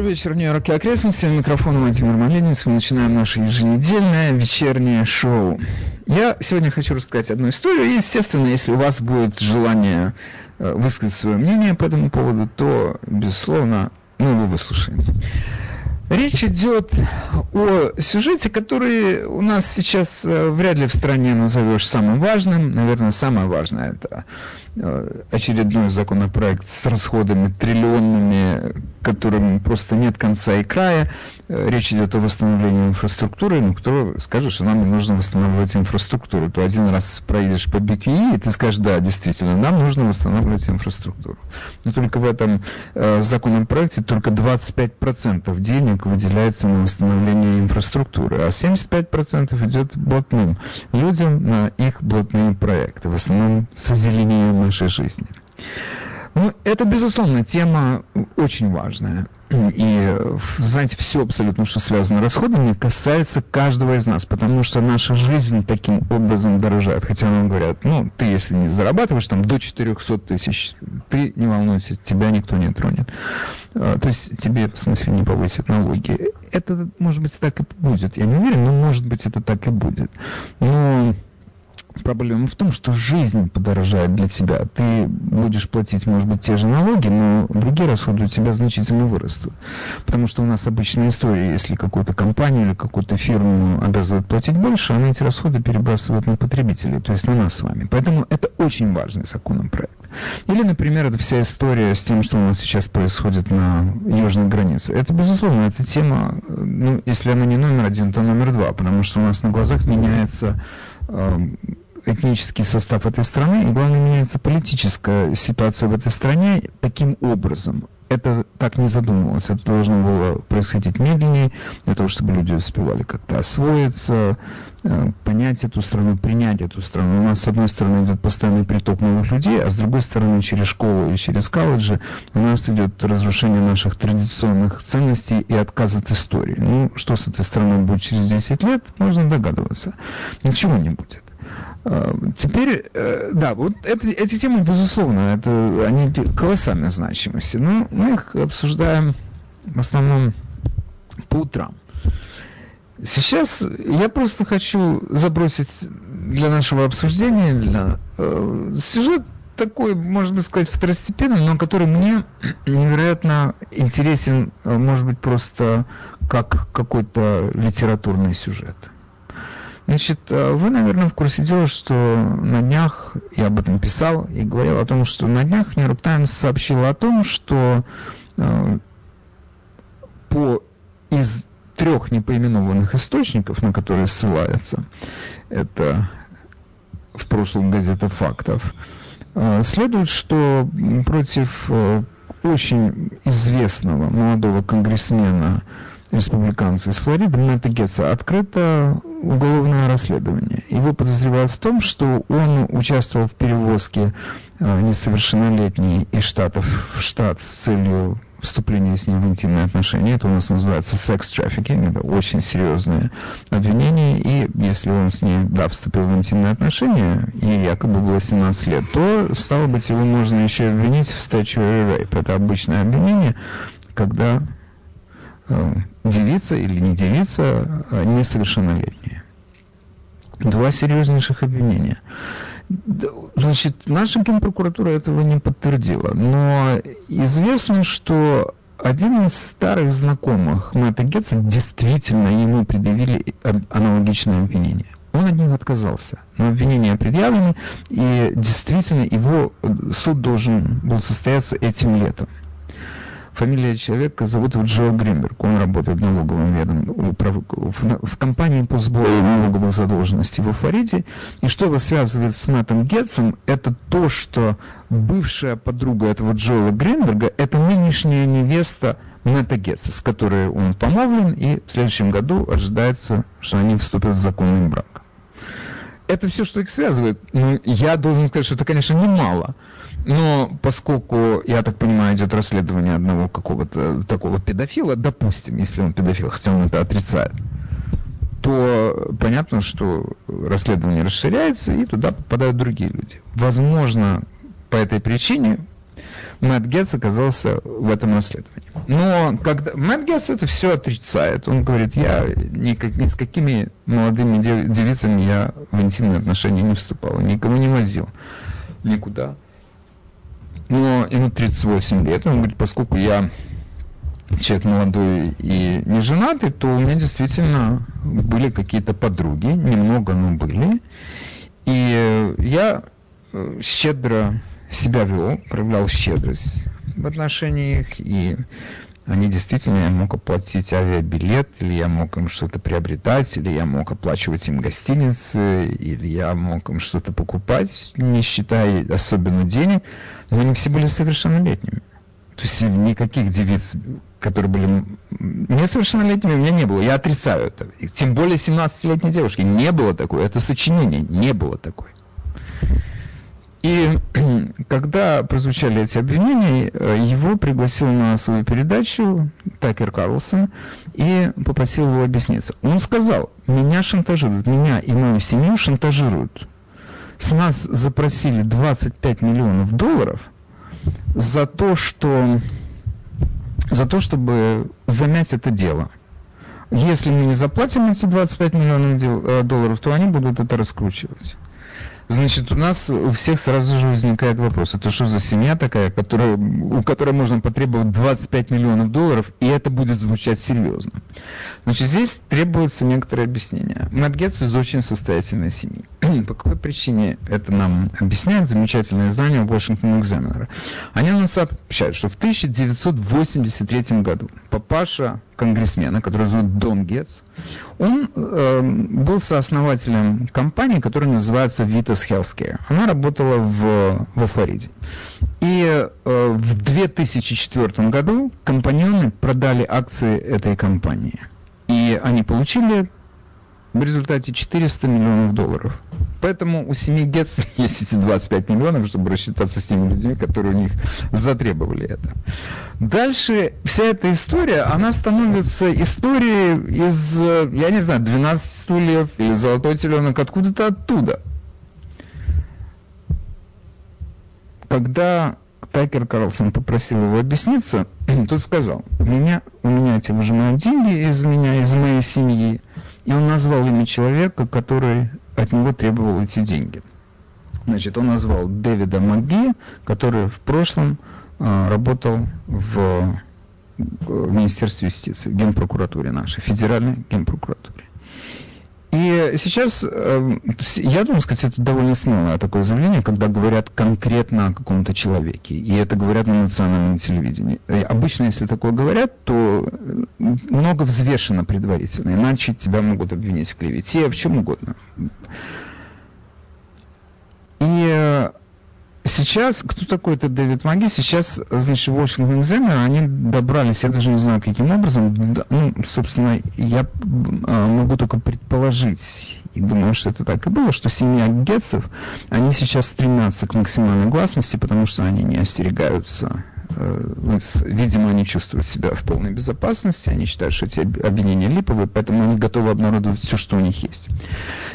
Добрый вечер, Нью-Йорк и окрестности. Микрофон Владимир Малинец. Мы начинаем наше еженедельное вечернее шоу. Я сегодня хочу рассказать одну историю. И, естественно, если у вас будет желание э, высказать свое мнение по этому поводу, то, безусловно, мы его выслушаем. Речь идет о сюжете, который у нас сейчас э, вряд ли в стране назовешь самым важным. Наверное, самое важное это очередной законопроект с расходами триллионными, которым просто нет конца и края. Э, речь идет о восстановлении инфраструктуры. Ну, кто скажет, что нам не нужно восстанавливать инфраструктуру, то один раз проедешь по BQE, и ты скажешь, да, действительно, нам нужно восстанавливать инфраструктуру. Но только в этом э, законопроекте только 25% денег выделяется на восстановление инфраструктуры, а 75% идет блатным людям на их блатные проекты, в основном с озеленением нашей жизни. Ну, это, безусловно, тема очень важная. И, знаете, все абсолютно, что связано с расходами, касается каждого из нас, потому что наша жизнь таким образом дорожает. Хотя нам говорят, ну, ты если не зарабатываешь там до 400 тысяч, ты не волнуйся, тебя никто не тронет. А, то есть тебе, в смысле, не повысят налоги. Это, может быть, так и будет. Я не уверен, но, может быть, это так и будет. Но проблема в том, что жизнь подорожает для тебя. Ты будешь платить, может быть, те же налоги, но другие расходы у тебя значительно вырастут. Потому что у нас обычная история, если какую-то компанию или какую-то фирму обязывают платить больше, она эти расходы перебрасывает на потребителей, то есть на нас с вами. Поэтому это очень важный законопроект. Или, например, это вся история с тем, что у нас сейчас происходит на южной границе. Это, безусловно, эта тема, ну, если она не номер один, то номер два, потому что у нас на глазах меняется этнический состав этой страны, и главное меняется политическая ситуация в этой стране таким образом. Это так не задумывалось, это должно было происходить медленнее, для того, чтобы люди успевали как-то освоиться, понять эту страну, принять эту страну. У нас, с одной стороны, идет постоянный приток новых людей, а с другой стороны, через школу и через колледжи у нас идет разрушение наших традиционных ценностей и отказ от истории. Ну, что с этой страной будет через 10 лет, можно догадываться. Ничего не будет. Э, теперь, э, да, вот это, эти темы, безусловно, это, они колоссальной значимости, но мы их обсуждаем в основном по утрам. Сейчас я просто хочу забросить для нашего обсуждения для, э, сюжет такой, можно сказать, второстепенный, но который мне невероятно интересен, э, может быть, просто как какой-то литературный сюжет. Значит, э, вы, наверное, в курсе дела, что на днях, я об этом писал и говорил о том, что на днях York Times сообщила о том, что э, по из трех непоименованных источников, на которые ссылается, это в прошлом газета фактов, э, следует, что против э, очень известного молодого конгрессмена республиканца из Флориды, Мэтта Гетца, открыто уголовное расследование. Его подозревают в том, что он участвовал в перевозке э, несовершеннолетней из штатов в штат с целью вступления с ним в интимные отношения. Это у нас называется секс-трафикинг. Это очень серьезное обвинение. И если он с ней, да, вступил в интимные отношения, и якобы было 17 лет, то, стало быть, его можно еще обвинить в statutory rape. Это обычное обвинение, когда э, девица или не девица а несовершеннолетняя. Два серьезнейших обвинения. Значит, наша генпрокуратура этого не подтвердила, но известно, что один из старых знакомых Мэтта Гетца действительно ему предъявили аналогичное обвинение. Он от них отказался. Но обвинения предъявлены, и действительно его суд должен был состояться этим летом. Фамилия человека зовут Джо Гринберг. Он работает в налоговом ведом, в компании по сбору налоговых задолженностей во Флориде. И что его связывает с Мэттом Гетцем, это то, что бывшая подруга этого Джоэла Гринберга, это нынешняя невеста Мэтта Гетса, с которой он помолвлен, и в следующем году ожидается, что они вступят в законный брак. Это все, что их связывает. Ну, я должен сказать, что это, конечно, немало. Но поскольку, я так понимаю, идет расследование одного какого-то такого педофила, допустим, если он педофил, хотя он это отрицает, то понятно, что расследование расширяется, и туда попадают другие люди. Возможно, по этой причине Мэтт Гетц оказался в этом расследовании. Но когда Мэтт Гетц это все отрицает, он говорит, я никак, ни с какими молодыми девицами я в интимные отношения не вступал, никого не возил никуда. Но ему 38 лет, он говорит, поскольку я человек молодой и не женатый, то у меня действительно были какие-то подруги, немного, но были. И я э, щедро себя вел, проявлял щедрость в отношении их, и они действительно, я мог оплатить авиабилет, или я мог им что-то приобретать, или я мог оплачивать им гостиницы, или я мог им что-то покупать, не считая особенно денег, но они все были совершеннолетними. То есть никаких девиц, которые были несовершеннолетними, у меня не было. Я отрицаю это. И тем более 17-летней девушки. Не было такой. Это сочинение. Не было такой. И когда прозвучали эти обвинения, э, его пригласил на свою передачу Такер Карлсон и попросил его объясниться. Он сказал, меня шантажируют, меня и мою семью шантажируют. С нас запросили 25 миллионов долларов – за то, что за то, чтобы замять это дело. Если мы не заплатим эти 25 миллионов э, долларов, то они будут это раскручивать. Значит, у нас у всех сразу же возникает вопрос, это что за семья такая, которая, у которой можно потребовать 25 миллионов долларов, и это будет звучать серьезно. Значит, здесь требуется некоторое объяснение. Мэтт Гетц из очень состоятельной семьи. По какой причине это нам объясняет замечательное издание Washington Examiner? Они нам сообщают, что в 1983 году папаша конгрессмена, который зовут Дон Гетц, он э, был сооснователем компании, которая называется Vitas Healthcare. Она работала в, во Флориде. И э, в 2004 году компаньоны продали акции этой компании. И они получили в результате 400 миллионов долларов. Поэтому у семьи Гетц есть эти 25 миллионов, чтобы рассчитаться с теми людьми, которые у них затребовали это. Дальше вся эта история, она становится историей из, я не знаю, 12 стульев или золотой теленок, откуда-то оттуда. Когда Такер Карлсон попросил его объясниться, тот сказал, меня, у меня эти выжимают деньги из меня, из моей семьи, и он назвал имя человека, который от него требовал эти деньги. Значит, он назвал Дэвида МакГи, который в прошлом э, работал в, в Министерстве юстиции, Генпрокуратуре нашей, Федеральной Генпрокуратуре. Сейчас, э, я думаю сказать, это довольно смелое такое заявление, когда говорят конкретно о каком-то человеке. И это говорят на национальном телевидении. И обычно, если такое говорят, то э, много взвешено предварительно. Иначе тебя могут обвинить в клевете, в чем угодно. И э, Сейчас, кто такой этот Дэвид Маги? Сейчас, значит, Washington Examiner, они добрались, я даже не знаю, каким образом, ну, собственно, я а, могу только предположить, и думаю, что это так и было, что семья Гетцев, они сейчас стремятся к максимальной гласности, потому что они не остерегаются э, видимо, они чувствуют себя в полной безопасности, они считают, что эти обвинения липовые, поэтому они готовы обнародовать все, что у них есть.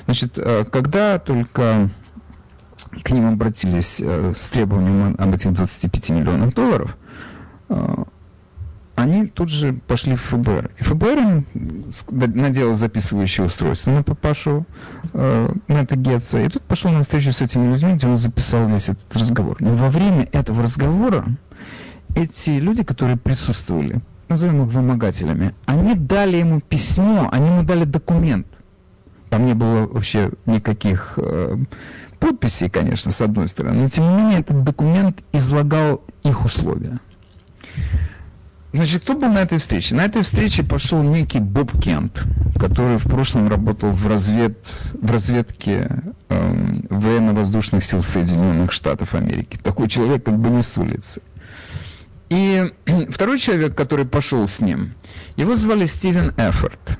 Значит, э, когда только к ним обратились э, с требованием об этих 25 миллионах долларов, э, они тут же пошли в ФБР. И ФБР им наделал записывающее устройство на папашу э, Мэтта Гетца. И тут пошел на встречу с этими людьми, где он записал весь этот разговор. Но во время этого разговора эти люди, которые присутствовали, назовем их вымогателями, они дали ему письмо, они ему дали документ. Там не было вообще никаких э, подписей, конечно, с одной стороны, но тем не менее этот документ излагал их условия. Значит, кто был на этой встрече? На этой встрече пошел некий Боб Кент, который в прошлом работал в, развед, в разведке э, военно-воздушных сил Соединенных Штатов Америки. Такой человек как бы не с улицы. И второй человек, который пошел с ним, его звали Стивен Эффорд.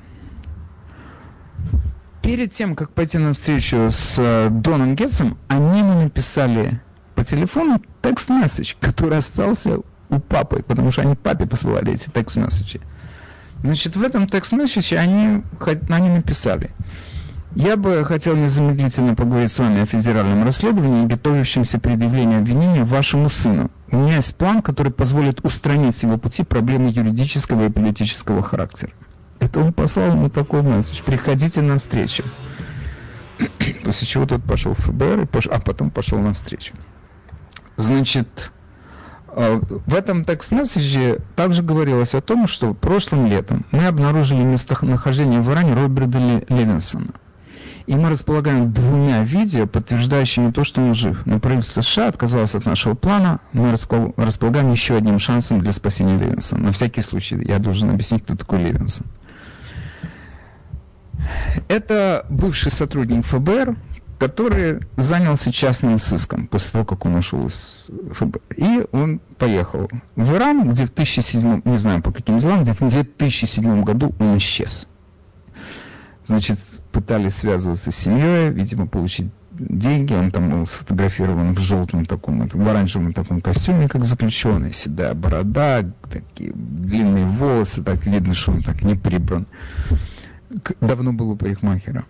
Перед тем, как пойти на встречу с э, Доном Гетсом, они ему написали по телефону текст-месседж, который остался у папы, потому что они папе посылали эти текст-месседжи. Значит, в этом текст-месседже они, они написали – я бы хотел незамедлительно поговорить с вами о федеральном расследовании, готовящемся предъявлению обвинения вашему сыну. У меня есть план, который позволит устранить с его пути проблемы юридического и политического характера. Это он послал ему такой месседж. Приходите на встречу. После чего тот пошел в ФБР, а потом пошел на встречу. Значит, а, в этом текст-месседже также говорилось о том, что прошлым летом мы обнаружили местонахождение в Иране Роберта Левинсона – и мы располагаем двумя видео, подтверждающими то, что он жив. Но правительство США отказалось от нашего плана. Мы располагаем еще одним шансом для спасения Ливенсона. На всякий случай я должен объяснить, кто такой Ливенсон. Это бывший сотрудник ФБР, который занялся частным сыском после того, как он ушел из ФБР. И он поехал в Иран, где в 2007, не знаю по каким делам, где в 2007 году он исчез. Значит, пытались связываться с семьей, видимо, получить деньги. Он там был сфотографирован в желтом таком, в оранжевом таком костюме, как заключенный. Седая борода, такие длинные волосы, так видно, что он так не прибран. Давно был у парикмахера.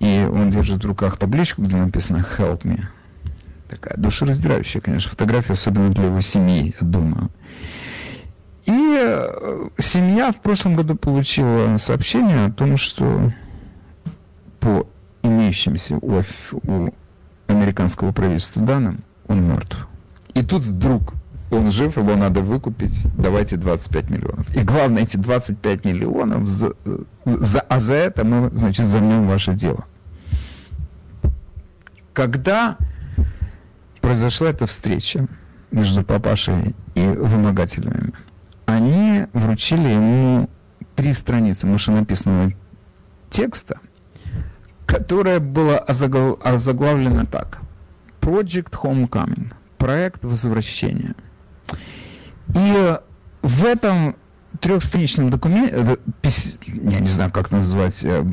И он держит в руках табличку, где написано «Help me». Такая душераздирающая, конечно, фотография, особенно для его семьи, я думаю. И э, семья в прошлом году получила сообщение о том, что по имеющимся у, у американского правительства данным, он мертв. И тут вдруг он жив, его надо выкупить, давайте 25 миллионов. И главное, эти 25 миллионов, за, за, а за это мы, значит, замнем ваше дело. Когда произошла эта встреча между папашей и вымогателями, они вручили ему три страницы машинописного текста – которая была озаглавлена так. Project Homecoming. Проект возвращения. И в этом трехстраничном документе, э, я не знаю, как назвать, э,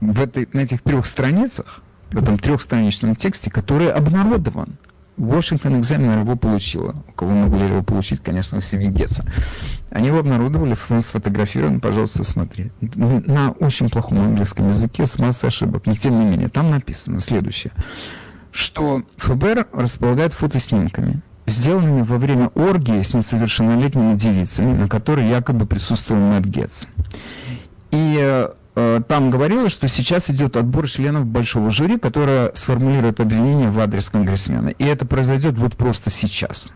в этой, на этих трех страницах, в этом трехстраничном тексте, который обнародован, Washington Examiner его получила. У кого могли его получить, конечно, в семье. Они его обнародовали, он сфотографирован, пожалуйста, смотри. На очень плохом английском языке с массой ошибок. Но тем не менее, там написано следующее. Что ФБР располагает фотоснимками, сделанными во время оргии с несовершеннолетними девицами, на которой якобы присутствовал Мэтт Гетц. И э, там говорилось, что сейчас идет отбор членов большого жюри, которое сформулирует обвинение в адрес конгрессмена. И это произойдет вот просто сейчас.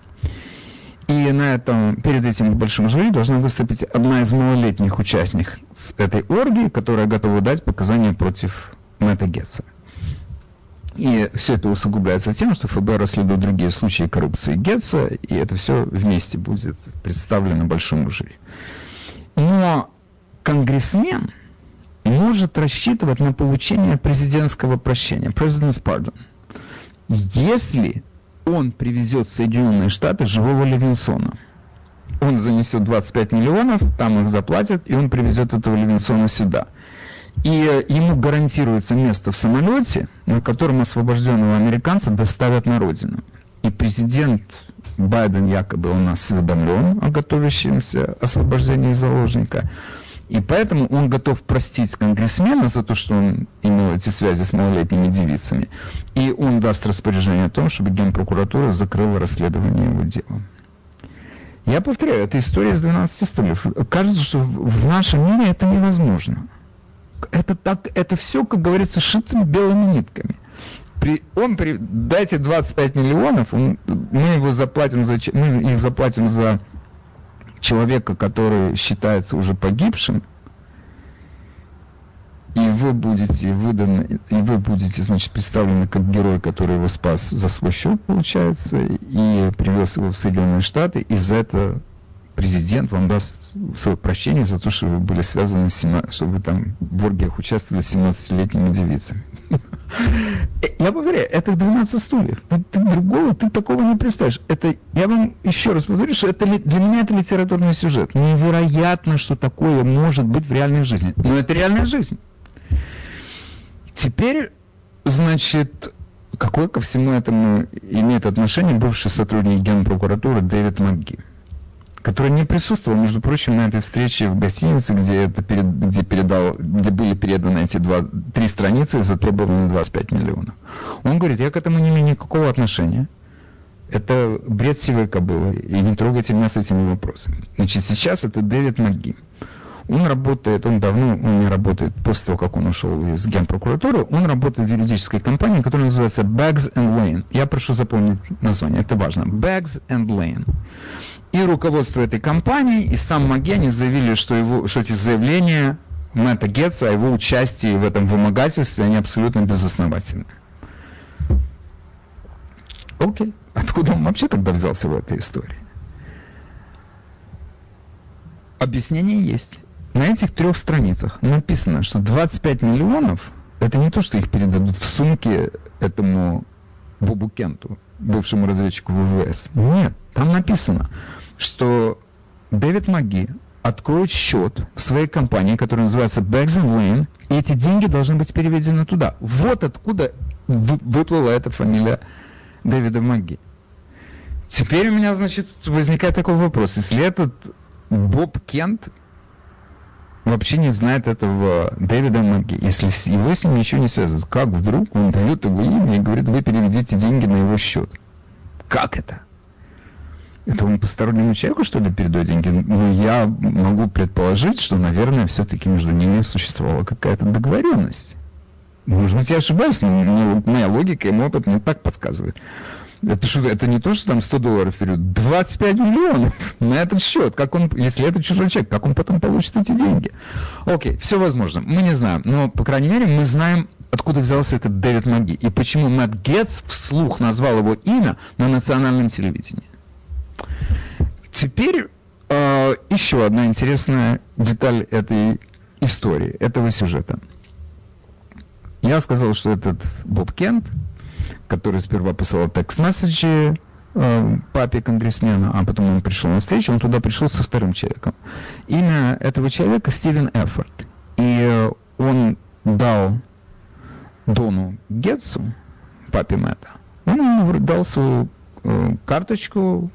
И на этом, перед этим большим жюри должна выступить одна из малолетних участников этой оргии, которая готова дать показания против Мэтта Гетца. И все это усугубляется тем, что ФБР расследует другие случаи коррупции Гетца, и это все вместе будет представлено большому жюри. Но конгрессмен может рассчитывать на получение президентского прощения, President's Pardon, если он привезет в Соединенные Штаты живого Левинсона. Он занесет 25 миллионов, там их заплатят, и он привезет этого Левинсона сюда. И ему гарантируется место в самолете, на котором освобожденного американца доставят на родину. И президент Байден якобы у нас осведомлен о готовящемся освобождении заложника – и поэтому он готов простить конгрессмена за то, что он имел эти связи с малолетними девицами. И он даст распоряжение о том, чтобы Генпрокуратура закрыла расследование его дела. Я повторяю, это история с 12 стульев. Кажется, что в нашем мире это невозможно. Это, так, это все, как говорится, шито белыми нитками. При, он при, дайте 25 миллионов, он, мы его заплатим за, мы их заплатим за человека, который считается уже погибшим, и вы будете выданы, и вы будете, значит, представлены как герой, который его спас за свой счет, получается, и привез его в Соединенные Штаты, и за это президент вам даст свое прощение за то, что вы были связаны с 17, что вы там в оргиях участвовали с 17-летними девицами. Я повторяю, это 12 стульев. Ты, ты другого, ты такого не представишь. Это, я вам еще раз повторю, что это, для меня это литературный сюжет. Невероятно, что такое может быть в реальной жизни. Но это реальная жизнь. Теперь, значит, какое ко всему этому имеет отношение бывший сотрудник Генпрокуратуры Дэвид МакГи? Который не присутствовал, между прочим, на этой встрече в гостинице, где, это перед, где, передал, где были переданы эти два, три страницы и затребованы 25 миллионов. Он говорит, я к этому не имею никакого отношения. Это бред сивой кобылы, и не трогайте меня с этими вопросами. Значит, сейчас это Дэвид МакГи. Он работает, он давно, он не работает, после того, как он ушел из генпрокуратуры, он работает в юридической компании, которая называется Bags and Lane. Я прошу запомнить название, это важно. Bags and Lane и руководство этой компании, и сам Магени заявили, что, его, что эти заявления Мэтта Гетца о его участии в этом вымогательстве, они абсолютно безосновательны. Окей, откуда он вообще тогда взялся в этой истории? Объяснение есть. На этих трех страницах написано, что 25 миллионов, это не то, что их передадут в сумке этому Бобу Кенту, бывшему разведчику ВВС. Нет, там написано, что Дэвид Маги откроет счет в своей компании, которая называется Bags and Lane, и эти деньги должны быть переведены туда. Вот откуда выплыла эта фамилия Дэвида Маги. Теперь у меня, значит, возникает такой вопрос. Если этот Боб Кент вообще не знает этого Дэвида Маги, если его с ним ничего не связывает, как вдруг он дает его имя и говорит, вы переведите деньги на его счет? Как это? Это он постороннему человеку, что ли, передает деньги? Ну, я могу предположить, что, наверное, все-таки между ними существовала какая-то договоренность. Может быть, я ошибаюсь, но моя логика и мой опыт мне так подсказывает. Это, что, это не то, что там 100 долларов вперед, 25 миллионов на этот счет. Как он, если это чужой человек, как он потом получит эти деньги? Окей, все возможно. Мы не знаем. Но, по крайней мере, мы знаем, откуда взялся этот Дэвид Маги. И почему Мэтт Гетц вслух назвал его имя на национальном телевидении. Теперь э, еще одна интересная деталь этой истории, этого сюжета. Я сказал, что этот Боб Кент, который сперва посылал текст-месседжи э, папе конгрессмена, а потом он пришел на встречу, он туда пришел со вторым человеком. Имя этого человека Стивен Эффорд. И он дал Дону Гетсу, папе Мэтта, он ему дал свою э, карточку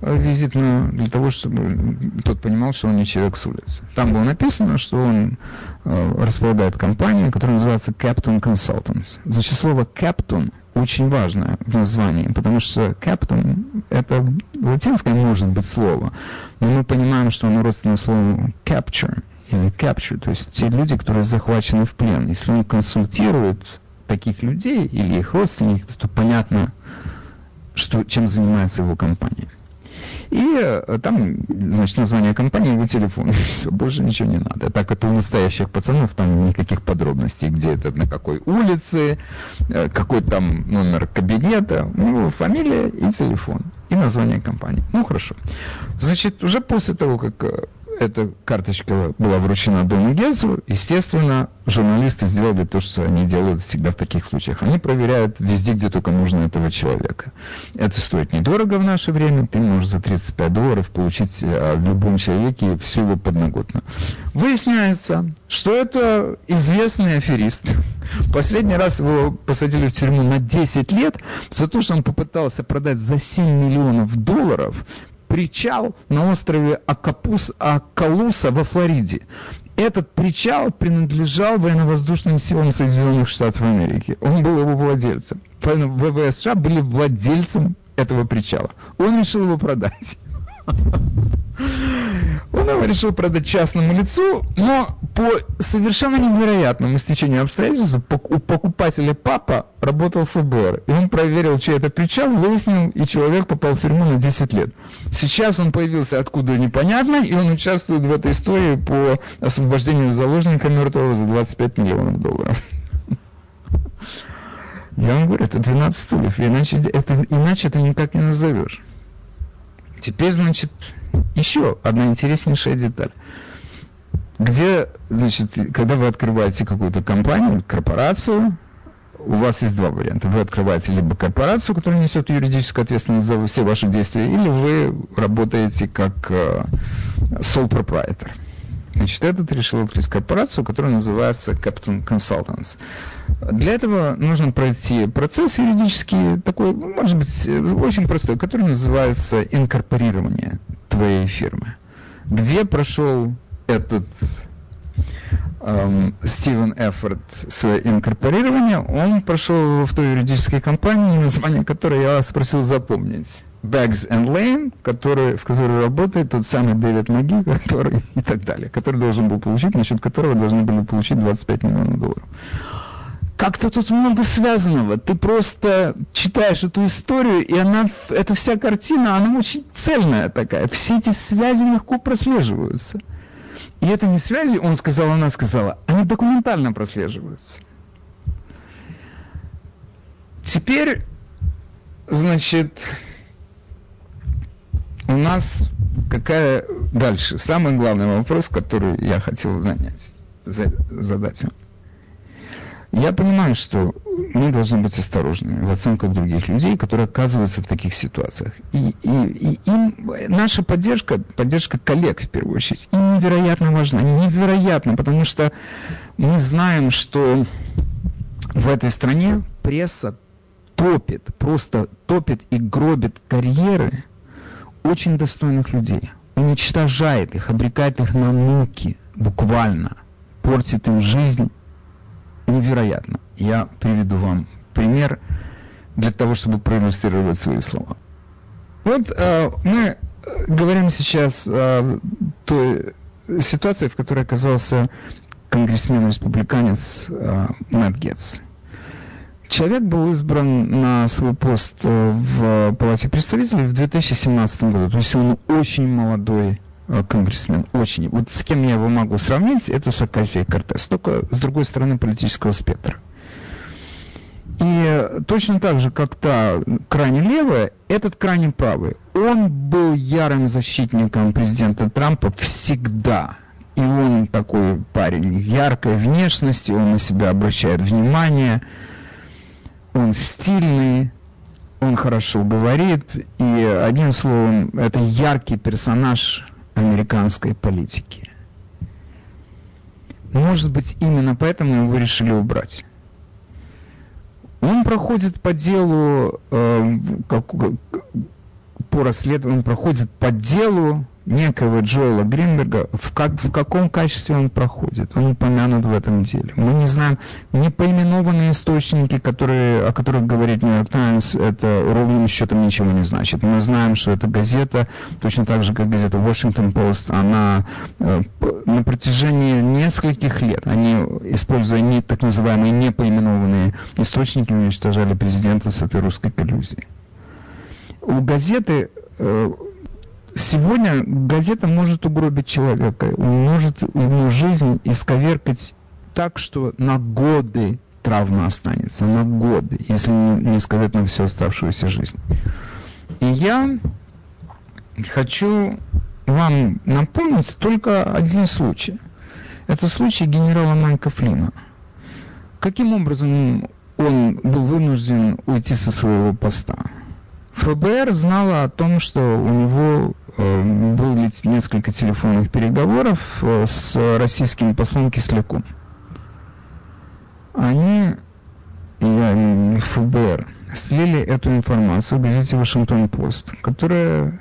визитную для того, чтобы тот понимал, что он не человек с улицы. Там было написано, что он э, располагает компанией, которая называется Captain Consultants. Значит, слово Captain очень важное в названии, потому что Captain это латинское может быть слово, но мы понимаем, что оно родственно слову capture или capture, то есть те люди, которые захвачены в плен. Если он консультирует таких людей или их родственников, то понятно, что, чем занимается его компания. И э, там, значит, название компании, его телефон. Все, больше ничего не надо. Так это у настоящих пацанов, там никаких подробностей, где это, на какой улице, э, какой там номер кабинета, у него фамилия и телефон. И название компании. Ну, хорошо. Значит, уже после того, как э, эта карточка была вручена Дону Гезу, естественно, журналисты сделали то, что они делают всегда в таких случаях. Они проверяют везде, где только нужно этого человека. Это стоит недорого в наше время. Ты можешь за 35 долларов получить э, любом человеке всю его подноготную. Выясняется, что это известный аферист. Последний раз его посадили в тюрьму на 10 лет за то, что он попытался продать за 7 миллионов долларов причал на острове Акапус, Акалуса во Флориде. Этот причал принадлежал военно-воздушным силам Соединенных Штатов Америки. Он был его владельцем. ВВС США были владельцем этого причала. Он решил его продать. Он его решил продать частному лицу, но по совершенно невероятному стечению обстоятельств у покупателя папа работал в ФБР. И он проверил, чей это причал, выяснил, и человек попал в тюрьму на 10 лет. Сейчас он появился откуда непонятно, и он участвует в этой истории по освобождению заложника мертвого за 25 миллионов долларов. Я вам говорю, это 12 стульев, иначе это, иначе это никак не назовешь. Теперь, значит, еще одна интереснейшая деталь. Где, значит, когда вы открываете какую-то компанию, корпорацию, у вас есть два варианта. Вы открываете либо корпорацию, которая несет юридическую ответственность за все ваши действия, или вы работаете как э, sole proprietor. Значит, этот решил открыть корпорацию, которая называется Captain Consultants. Для этого нужно пройти процесс юридический, такой, может быть, очень простой, который называется инкорпорирование твоей фирмы. Где прошел этот эм, Стивен Эффорд свое инкорпорирование, он прошел в той юридической компании, название которой я вас просил запомнить. Bags and Lane, который, в которой работает тот самый Дэвид Маги, который и так далее, который должен был получить, насчет которого должны были получить 25 миллионов долларов. Как-то тут много связанного. Ты просто читаешь эту историю, и она, эта вся картина, она очень цельная такая. Все эти связи легко прослеживаются. И это не связи, он сказал, она сказала, они документально прослеживаются. Теперь, значит, у нас какая дальше? Самый главный вопрос, который я хотел занять, задать вам. Я понимаю, что мы должны быть осторожными в оценках других людей, которые оказываются в таких ситуациях. И, и, и им наша поддержка, поддержка коллег в первую очередь, им невероятно важна, невероятно, потому что мы знаем, что в этой стране пресса топит, просто топит и гробит карьеры очень достойных людей, уничтожает их, обрекает их на муки, буквально, портит им жизнь невероятно. Я приведу вам пример для того, чтобы проиллюстрировать свои слова. Вот э, мы говорим сейчас о той ситуации, в которой оказался конгрессмен-республиканец э, Мэтт Гетц. Человек был избран на свой пост э, в Палате представителей в 2017 году. То есть он очень молодой э, конгрессмен, очень. Вот с кем я его могу сравнить, это с Акасией Кортес, только с другой стороны политического спектра. И точно так же, как та крайне левая, этот крайне правый. Он был ярым защитником президента Трампа всегда. И он такой парень яркой внешности, он на себя обращает внимание – он стильный, он хорошо говорит, и одним словом, это яркий персонаж американской политики. Может быть, именно поэтому его решили убрать. Он проходит по делу, э, как, по расследованию, он проходит по делу некого Джоэла Гринберга, в, как, в каком качестве он проходит, он упомянут в этом деле. Мы не знаем, не поименованные источники, которые, о которых говорит Нью-Йорк Таймс, это ровным счетом ничего не значит. Мы знаем, что эта газета, точно так же, как газета Washington Post, она э, на протяжении нескольких лет, они, используя не, так называемые непоименованные источники, уничтожали президента с этой русской коллюзией. У газеты э, сегодня газета может угробить человека, может ему жизнь исковеркать так, что на годы травма останется, на годы, если не сказать на всю оставшуюся жизнь. И я хочу вам напомнить только один случай. Это случай генерала Майка Флина. Каким образом он был вынужден уйти со своего поста? ФБР знала о том, что у него было несколько телефонных переговоров э, с российским послом Кисляком. Они, я, ФБР, слили эту информацию в газете «Вашингтон-Пост», которая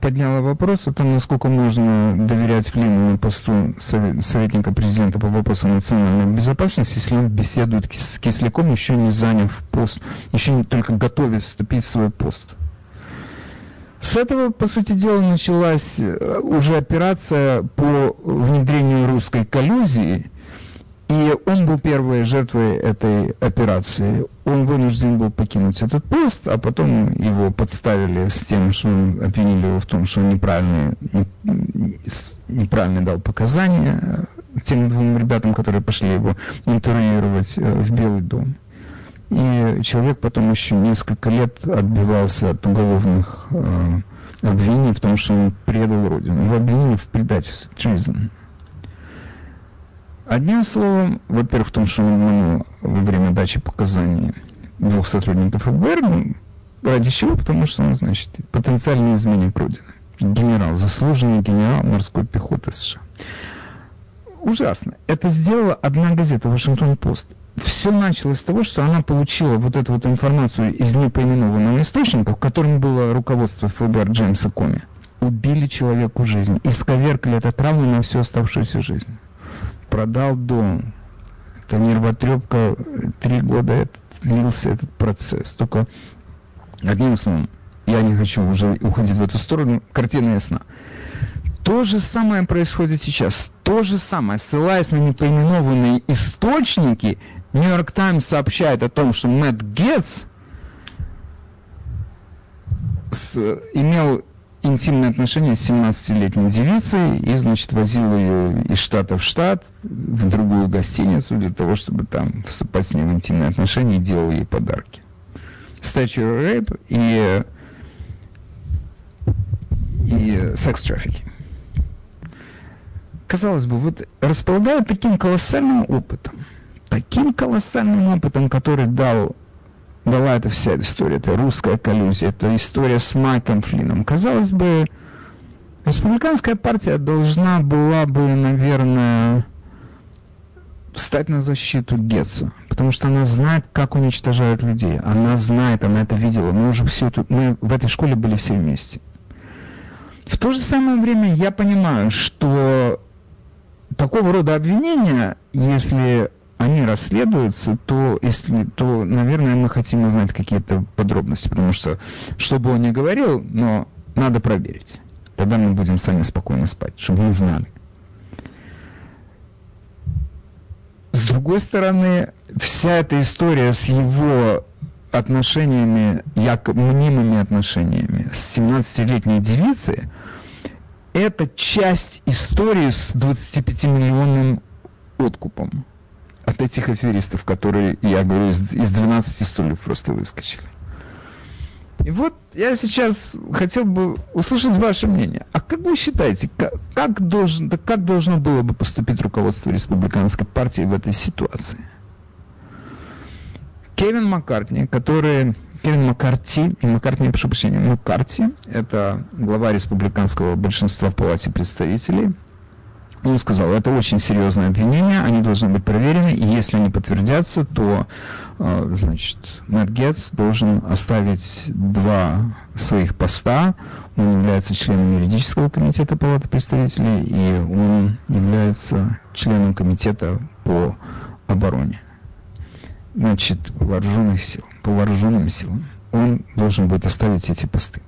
подняла вопрос о том, насколько можно доверять Флину на посту советника президента по вопросам национальной безопасности, если он беседует с Кисляком, еще не заняв пост, еще не только готовит вступить в свой пост. С этого, по сути дела, началась э, уже операция по внедрению русской коллюзии, и он был первой жертвой этой операции. Он вынужден был покинуть этот пост, а потом его подставили с тем, что он обвинили его в том, что он неправильно, неправильно дал показания тем двум ребятам, которые пошли его интервьюировать э, в Белый дом. И человек потом еще несколько лет отбивался от уголовных э, обвинений в том, что он предал Родину. Его обвинили в предательстве, treason. Одним словом, во-первых, в том, что он обманул во время дачи показаний двух сотрудников ФБР, ну, ради чего? Потому что он, значит, потенциальный изменник Родины. Генерал, заслуженный генерал морской пехоты США. Ужасно. Это сделала одна газета, Вашингтон-Пост. Все началось с того, что она получила вот эту вот информацию из непоименованного источника, в котором было руководство ФБР Джеймса Коми. Убили человеку жизнь, исковеркали это травму на всю оставшуюся жизнь продал дом. Это нервотрепка, три года этот, длился этот процесс. Только одним словом, я не хочу уже уходить в эту сторону, картина ясна. То же самое происходит сейчас. То же самое, ссылаясь на непоименованные источники, Нью-Йорк Таймс сообщает о том, что Мэтт Гетц с, имел интимные отношения с 17-летней девицей и, значит, возил ее из штата в штат, в другую гостиницу для того, чтобы там вступать с ней в интимные отношения и делал ей подарки. Statuary rape и, и секс-трафики. Казалось бы, вот располагая таким колоссальным опытом, таким колоссальным опытом, который дал дала эта вся история, это русская коллюзия, это история с Майком Флином. Казалось бы, республиканская партия должна была бы, наверное, встать на защиту Гетца, потому что она знает, как уничтожают людей. Она знает, она это видела. Мы уже все тут, мы в этой школе были все вместе. В то же самое время я понимаю, что такого рода обвинения, если они расследуются, то, если, то, наверное, мы хотим узнать какие-то подробности, потому что, что бы он ни говорил, но надо проверить. Тогда мы будем сами спокойно спать, чтобы мы знали. С другой стороны, вся эта история с его отношениями, якобы мнимыми отношениями с 17-летней девицей, это часть истории с 25-миллионным откупом от этих аферистов, которые, я говорю, из, из 12 стульев просто выскочили. И вот я сейчас хотел бы услышать ваше мнение. А как вы считаете, как, как, должен, да как должно было бы поступить руководство республиканской партии в этой ситуации? Кевин Маккартни, который... Кевин Маккарти, Маккартни, прошу прощения, Маккарти, это глава республиканского большинства в Палате представителей, он сказал, это очень серьезное обвинение, они должны быть проверены, и если они подтвердятся, то, э, значит, Мэтт Гетц должен оставить два своих поста. Он является членом юридического комитета Палаты представителей, и он является членом комитета по обороне. Значит, вооруженных сил, по вооруженным силам. Он должен будет оставить эти посты.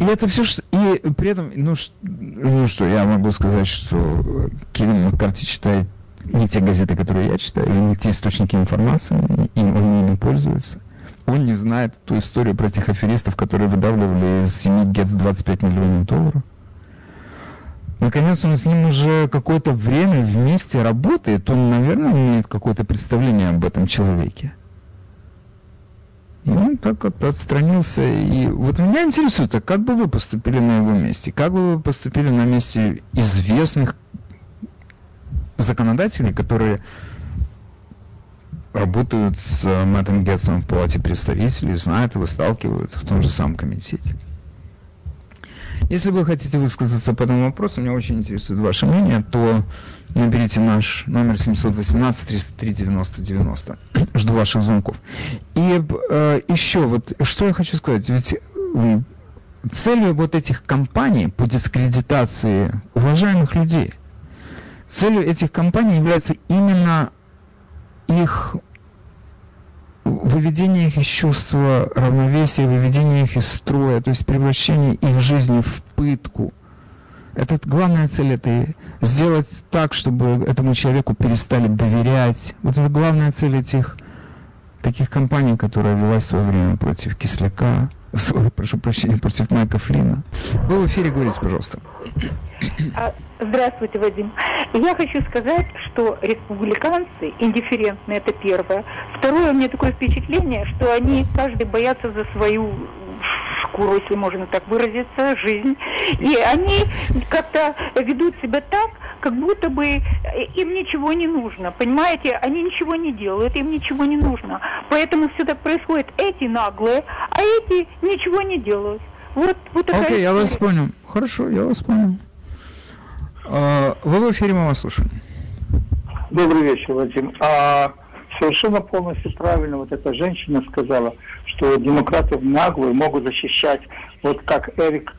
И это все, что... И при этом, ну, ну что, я могу сказать, что Кевин Маккарти читает не те газеты, которые я читаю, не те источники информации, и он ими пользуется. Он не знает ту историю про тех аферистов, которые выдавливали из семьи Гетс 25 миллионов долларов. Наконец, он с ним уже какое-то время вместе работает, он, наверное, имеет какое-то представление об этом человеке. Он так как-то отстранился. И вот меня интересует, а как бы вы поступили на его месте? Как бы вы поступили на месте известных законодателей, которые работают с Мэттом Гетсом в Палате представителей, знают его, сталкиваются в том же самом комитете? Если вы хотите высказаться по этому вопросу, меня очень интересует ваше мнение, то наберите наш номер 718 303 90 90. Жду ваших звонков. И э, еще вот, что я хочу сказать, ведь э, целью вот этих кампаний по дискредитации уважаемых людей, целью этих кампаний является именно их выведение их из чувства равновесия, выведение их из строя, то есть превращение их жизни в пытку. Это главная цель это сделать так, чтобы этому человеку перестали доверять. Вот это главная цель этих таких компаний, которая велась в свое время против Кисляка, прошу прощения, против Майка Флина. Вы в эфире говорите, пожалуйста. А, здравствуйте, Вадим. Я хочу сказать, что республиканцы индифферентны, это первое. Второе, у меня такое впечатление, что они каждый боятся за свою шкуру, если можно так выразиться, жизнь. И они как-то ведут себя так, как будто бы им ничего не нужно. Понимаете, они ничего не делают, им ничего не нужно. Поэтому все так происходит. Эти наглые, а эти ничего не делают. Вот, вот такая Окей, okay, я вас понял. Хорошо, я вас понял. А, вы в эфире, мы вас слушаем. Добрый вечер, Вадим. А, совершенно полностью правильно вот эта женщина сказала, что демократы наглые могут защищать, вот как Эрик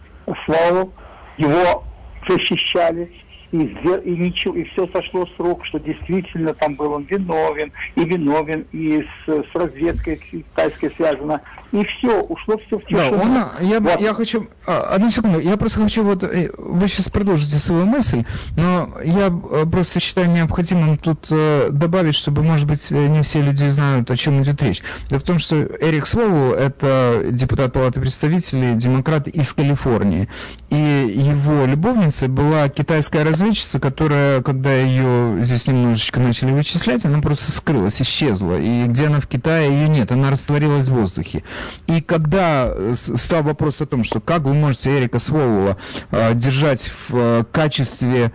Славу, его защищали, и, и, ничего, и все сошло с рук, что действительно там был он виновен, и виновен, и с, с разведкой китайской связано, и все, ушло все в тишину. Да, он, я, вот. я хочу, а, одну секунду, я просто хочу, вот, э, вы сейчас продолжите свою мысль, но я э, просто считаю необходимым тут э, добавить, чтобы, может быть, не все люди знают, о чем идет речь. Дело в том, что Эрик Свову, это депутат Палаты представителей, демократ из Калифорнии, и его любовницей была китайская разведка, разведчица, которая, когда ее здесь немножечко начали вычислять, она просто скрылась, исчезла. И где она в Китае, ее нет, она растворилась в воздухе. И когда э, стал вопрос о том, что как вы можете Эрика Сволола э, держать в э, качестве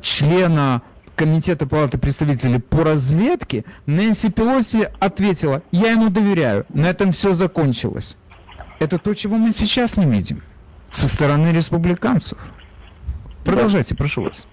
члена Комитета Палаты представителей по разведке, Нэнси Пелоси ответила, я ему доверяю, на этом все закончилось. Это то, чего мы сейчас не видим со стороны республиканцев. Продолжайте, да. прошу вас.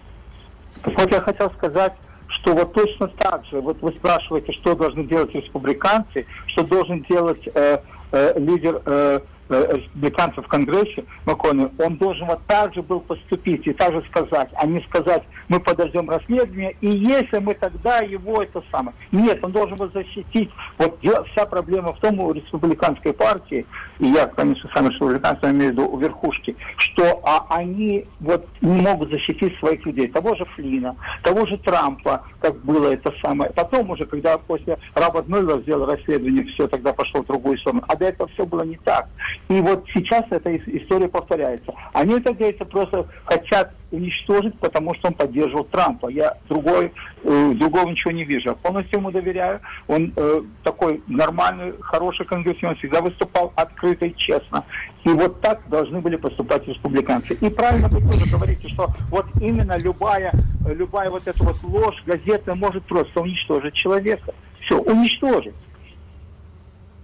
Вот я хотел сказать, что вот точно так же, вот вы спрашиваете, что должны делать республиканцы, что должен делать э, э, лидер э, республиканцев в Конгрессе, Макконнелл, он должен вот так же был поступить и так же сказать, а не сказать, мы подождем расследование, и если мы тогда его это самое. Нет, он должен был защитить. Вот вся проблема в том у республиканской партии, и я, конечно, сам республиканцы имею в виду у верхушки, что а, они вот не могут защитить своих людей. Того же Флина, того же Трампа, как было это самое. Потом уже, когда после Роберт Мюллер сделал расследование, все тогда пошло в другую сторону. А до этого все было не так. И вот сейчас эта история повторяется. Они, так говорится, просто хотят уничтожить, потому что он поддерживал Трампа. Я другой, э, другого ничего не вижу. Я полностью ему доверяю. Он э, такой нормальный, хороший конгрессмен, всегда выступал открыто и честно. И вот так должны были поступать республиканцы. И правильно вы тоже говорите, что вот именно любая, любая вот эта вот ложь газетная может просто уничтожить человека. Все, уничтожить.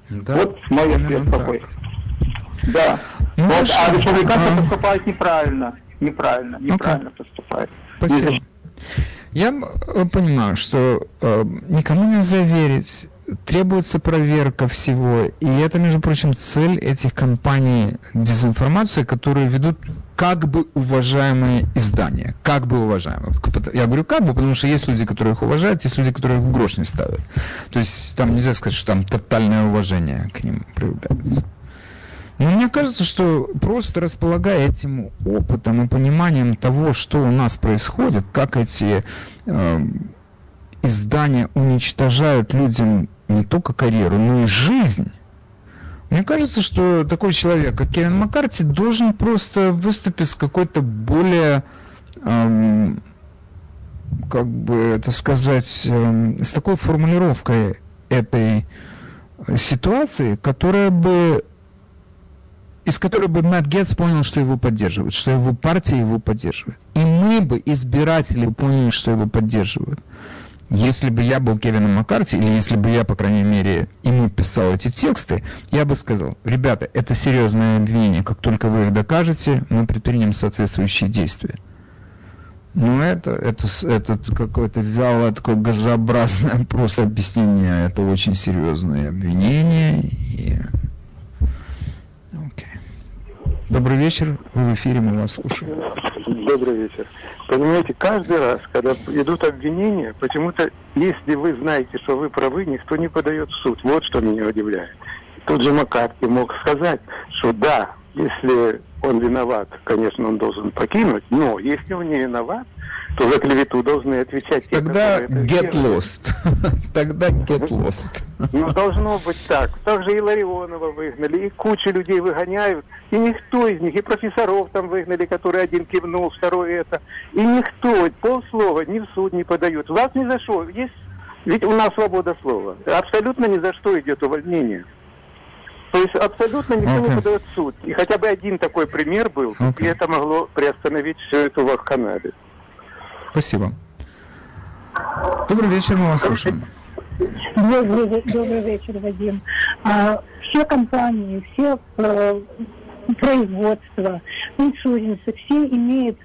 Да, вот ответ такой. Да. Ну, вот, а республиканцы а... поступают неправильно. Неправильно, неправильно okay. поступают. Спасибо. Я э, понимаю, что э, никому нельзя верить, требуется проверка всего, и это, между прочим, цель этих компаний дезинформации, которые ведут как бы уважаемые издания, как бы уважаемые. Я говорю как бы, потому что есть люди, которые их уважают, есть люди, которые их в грош не ставят. То есть там нельзя сказать, что там тотальное уважение к ним проявляется. Но мне кажется, что просто располагая этим опытом и пониманием того, что у нас происходит, как эти э, издания уничтожают людям не только карьеру, но и жизнь, мне кажется, что такой человек, как Кевин Маккарти, должен просто выступить с какой-то более, эм, как бы это сказать, эм, с такой формулировкой этой ситуации, которая бы из которой бы Мэтт Гетц понял, что его поддерживают, что его партия его поддерживает. И мы бы, избиратели, поняли, что его поддерживают. Если бы я был Кевином Маккарти, или если бы я, по крайней мере, ему писал эти тексты, я бы сказал, ребята, это серьезное обвинение, как только вы их докажете, мы предпримем соответствующие действия. Но это, это, это какое-то вялое, такое газообразное просто объяснение, это очень серьезное обвинение. И Добрый вечер, вы в эфире, мы вас слушаем. Добрый вечер. Понимаете, каждый раз, когда идут обвинения, почему-то, если вы знаете, что вы правы, никто не подает в суд. Вот что меня удивляет. Тот же Макарти мог сказать, что да, если он виноват, конечно, он должен покинуть, но если он не виноват, то за клевету должны отвечать те, Тогда get lost. Тогда get lost. Ну, должно быть так. Также и Ларионова выгнали, и кучу людей выгоняют, и никто из них, и профессоров там выгнали, который один кивнул, второй это. И никто полслова ни в суд не подает. Вас ни за что. Есть ведь у нас свобода слова. Абсолютно ни за что идет увольнение. То есть абсолютно никто okay. не подает в суд. И хотя бы один такой пример был, okay. и это могло приостановить все это в Канаде. Спасибо. Добрый вечер, мы вас слушаем. Добрый, добрый вечер, Вадим. А, все компании, все э, производства, иншуренсы, все имеют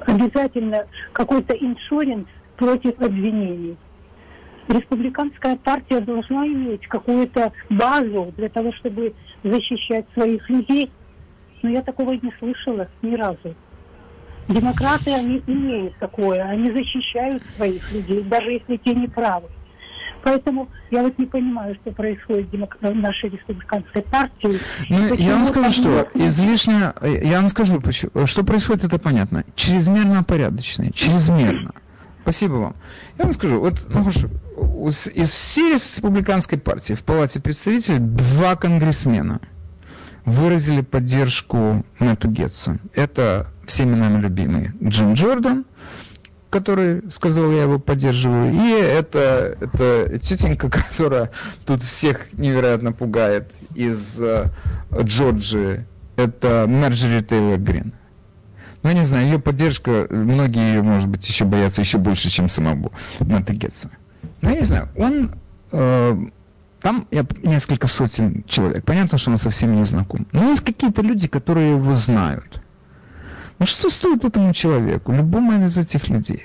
обязательно какой-то иншуренс против обвинений. Республиканская партия должна иметь какую-то базу для того, чтобы защищать своих людей. Но я такого не слышала ни разу. Демократы, они имеют такое, они защищают своих людей, даже если те не правы. Поэтому я вот не понимаю, что происходит в нашей республиканской партии. Ну, я вам скажу, что излишне, я вам скажу, что происходит, это понятно. Чрезмерно порядочные, чрезмерно. Спасибо вам. Я вам скажу, вот ну, из всей республиканской партии в Палате представителей два конгрессмена выразили поддержку Мэтту Гетсу. Это всеми нами любимый Джим Джордан – который сказал, я его поддерживаю, и это, это тетенька, которая тут всех невероятно пугает из uh, Джорджии, это Мерджери Тейлор Грин. Ну, не знаю, ее поддержка, многие может быть, еще боятся еще больше, чем самого Мэтта Гетса. Но я не знаю, он... Э, там я, несколько сотен человек. Понятно, что он совсем не знаком. Но есть какие-то люди, которые его знают. Ну что стоит этому человеку, любому из этих людей,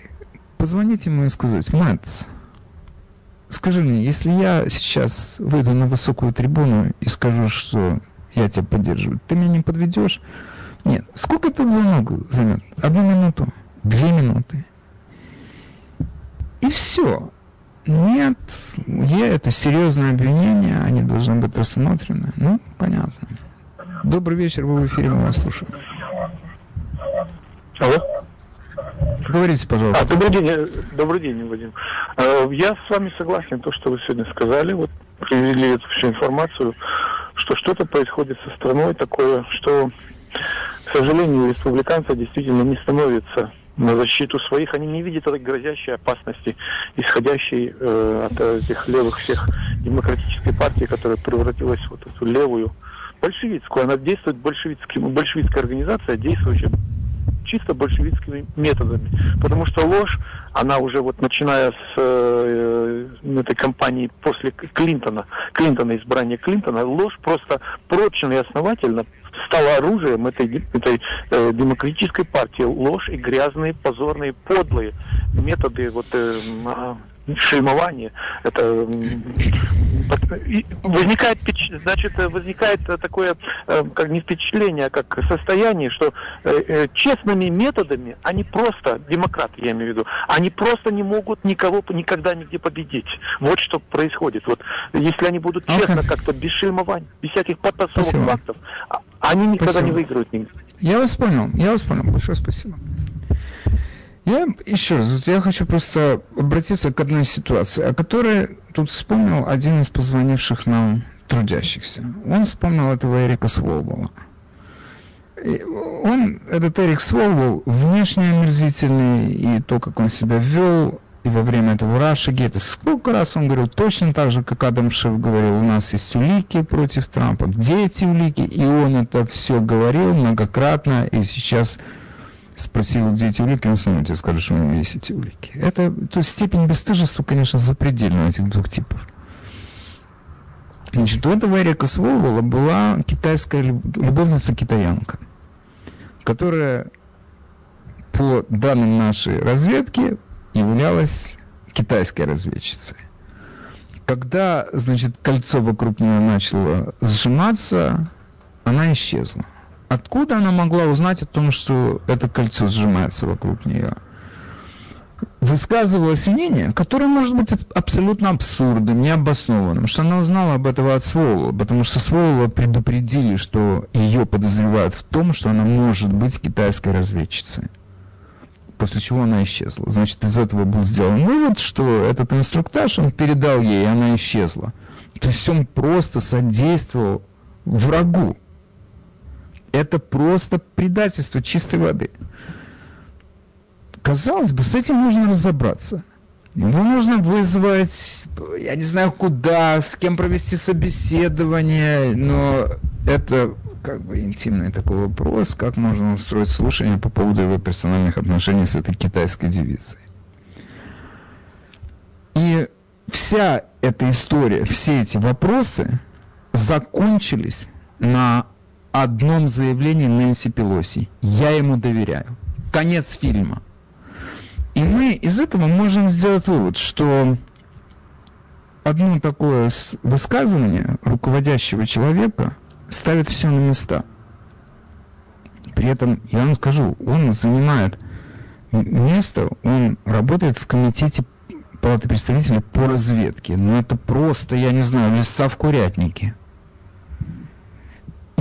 позвонить ему и сказать, Мэтт, скажи мне, если я сейчас выйду на высокую трибуну и скажу, что я тебя поддерживаю, ты меня не подведешь? Нет. Сколько этот звонок займет? Одну минуту? Две минуты? И все. Нет, я, это серьезное обвинение, они должны быть рассмотрены. Ну, понятно. Добрый вечер, вы в эфире, мы вас слушаем. Алло. Говорите, пожалуйста. А, добрый день, э, добрый день, Вадим. Э, я с вами согласен, то, что вы сегодня сказали, вот привели эту всю информацию, что что-то происходит со страной такое, что, к сожалению, республиканцы действительно не становятся на защиту своих, они не видят этой грозящей опасности, исходящей э, от этих левых всех демократической партии, которая превратилась в вот эту левую большевистскую. Она действует большевистским, большевистская организация, действующая чисто большевистскими методами. Потому что ложь, она уже вот начиная с э, этой кампании после Клинтона, Клинтона, избрания Клинтона, ложь просто прочно и основательно стала оружием этой, этой э, демократической партии. Ложь и грязные, позорные, подлые методы вот, э, шельмование, это возникает, значит, возникает такое, э, как не впечатление, а как состояние, что э, э, честными методами они просто, демократы я имею в виду, они просто не могут никого никогда нигде победить. Вот что происходит. Вот если они будут честно okay. как-то, без шельмования, без всяких подтасовок фактов, а, они никогда спасибо. не выиграют нигде. Я вас понял, я вас понял. Большое спасибо. Я еще раз, я хочу просто обратиться к одной ситуации, о которой тут вспомнил один из позвонивших нам трудящихся. Он вспомнил этого Эрика Сволбола. Он, этот Эрик Сволбол, внешне омерзительный, и то, как он себя вел, и во время этого Раша Гейта, сколько раз он говорил, точно так же, как Адам Шеф говорил, у нас есть улики против Трампа. Где эти улики? И он это все говорил многократно, и сейчас спросил, где эти улики, он сам тебе скажет, что у него есть эти улики. Это, то есть степень бесстыжества, конечно, запредельна у этих двух типов. Значит, у этого Эрика Сволвола была китайская любовница-китаянка, которая по данным нашей разведки являлась китайской разведчицей. Когда, значит, кольцо вокруг нее начало сжиматься, она исчезла. Откуда она могла узнать о том, что это кольцо сжимается вокруг нее? Высказывалось мнение, которое может быть абсолютно абсурдным, необоснованным, что она узнала об этом от Сволова, потому что Сволова предупредили, что ее подозревают в том, что она может быть китайской разведчицей. После чего она исчезла. Значит, из этого был сделан вывод, что этот инструктаж он передал ей, и она исчезла. То есть он просто содействовал врагу это просто предательство чистой воды. Казалось бы, с этим нужно разобраться. Его нужно вызвать, я не знаю куда, с кем провести собеседование, но это как бы интимный такой вопрос, как можно устроить слушание по поводу его персональных отношений с этой китайской девицей. И вся эта история, все эти вопросы закончились на одном заявлении Нэнси Пелоси. Я ему доверяю. Конец фильма. И мы из этого можем сделать вывод, что одно такое высказывание руководящего человека ставит все на места. При этом, я вам скажу, он занимает место, он работает в комитете Палаты представителей по разведке. Ну это просто, я не знаю, леса в курятнике.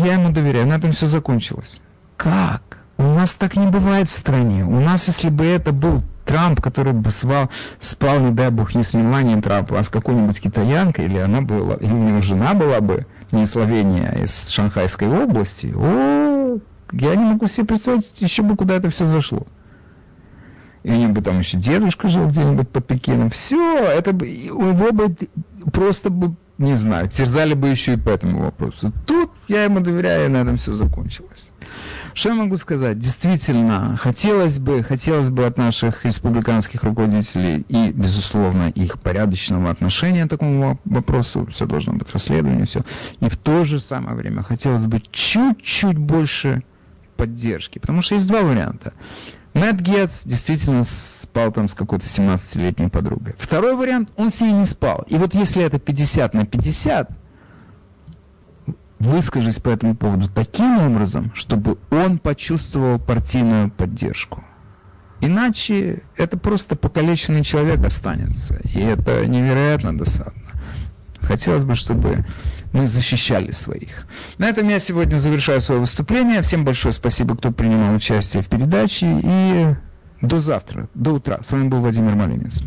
Я ему доверяю, на этом все закончилось. Как? У нас так не бывает в стране. У нас, если бы это был Трамп, который бы спал, спал, не дай бог, не с Меланией Трампа, а с какой-нибудь китаянкой, или она была, или у него жена была бы не из Словении, а из Шанхайской области, о, я не могу себе представить еще бы, куда это все зашло и у него бы там еще дедушка жил где-нибудь под Пекином. Все, это бы, у него бы просто бы, не знаю, терзали бы еще и по этому вопросу. Тут я ему доверяю, и на этом все закончилось. Что я могу сказать? Действительно, хотелось бы, хотелось бы от наших республиканских руководителей и, безусловно, их порядочного отношения к такому вопросу, все должно быть расследование, все. И в то же самое время хотелось бы чуть-чуть больше поддержки, потому что есть два варианта. Мэтт Гетц действительно спал там с какой-то 17-летней подругой. Второй вариант, он с ней не спал. И вот если это 50 на 50, выскажись по этому поводу таким образом, чтобы он почувствовал партийную поддержку. Иначе это просто покалеченный человек останется. И это невероятно досадно. Хотелось бы, чтобы мы защищали своих. На этом я сегодня завершаю свое выступление. Всем большое спасибо, кто принимал участие в передаче. И до завтра, до утра. С вами был Владимир Малинец.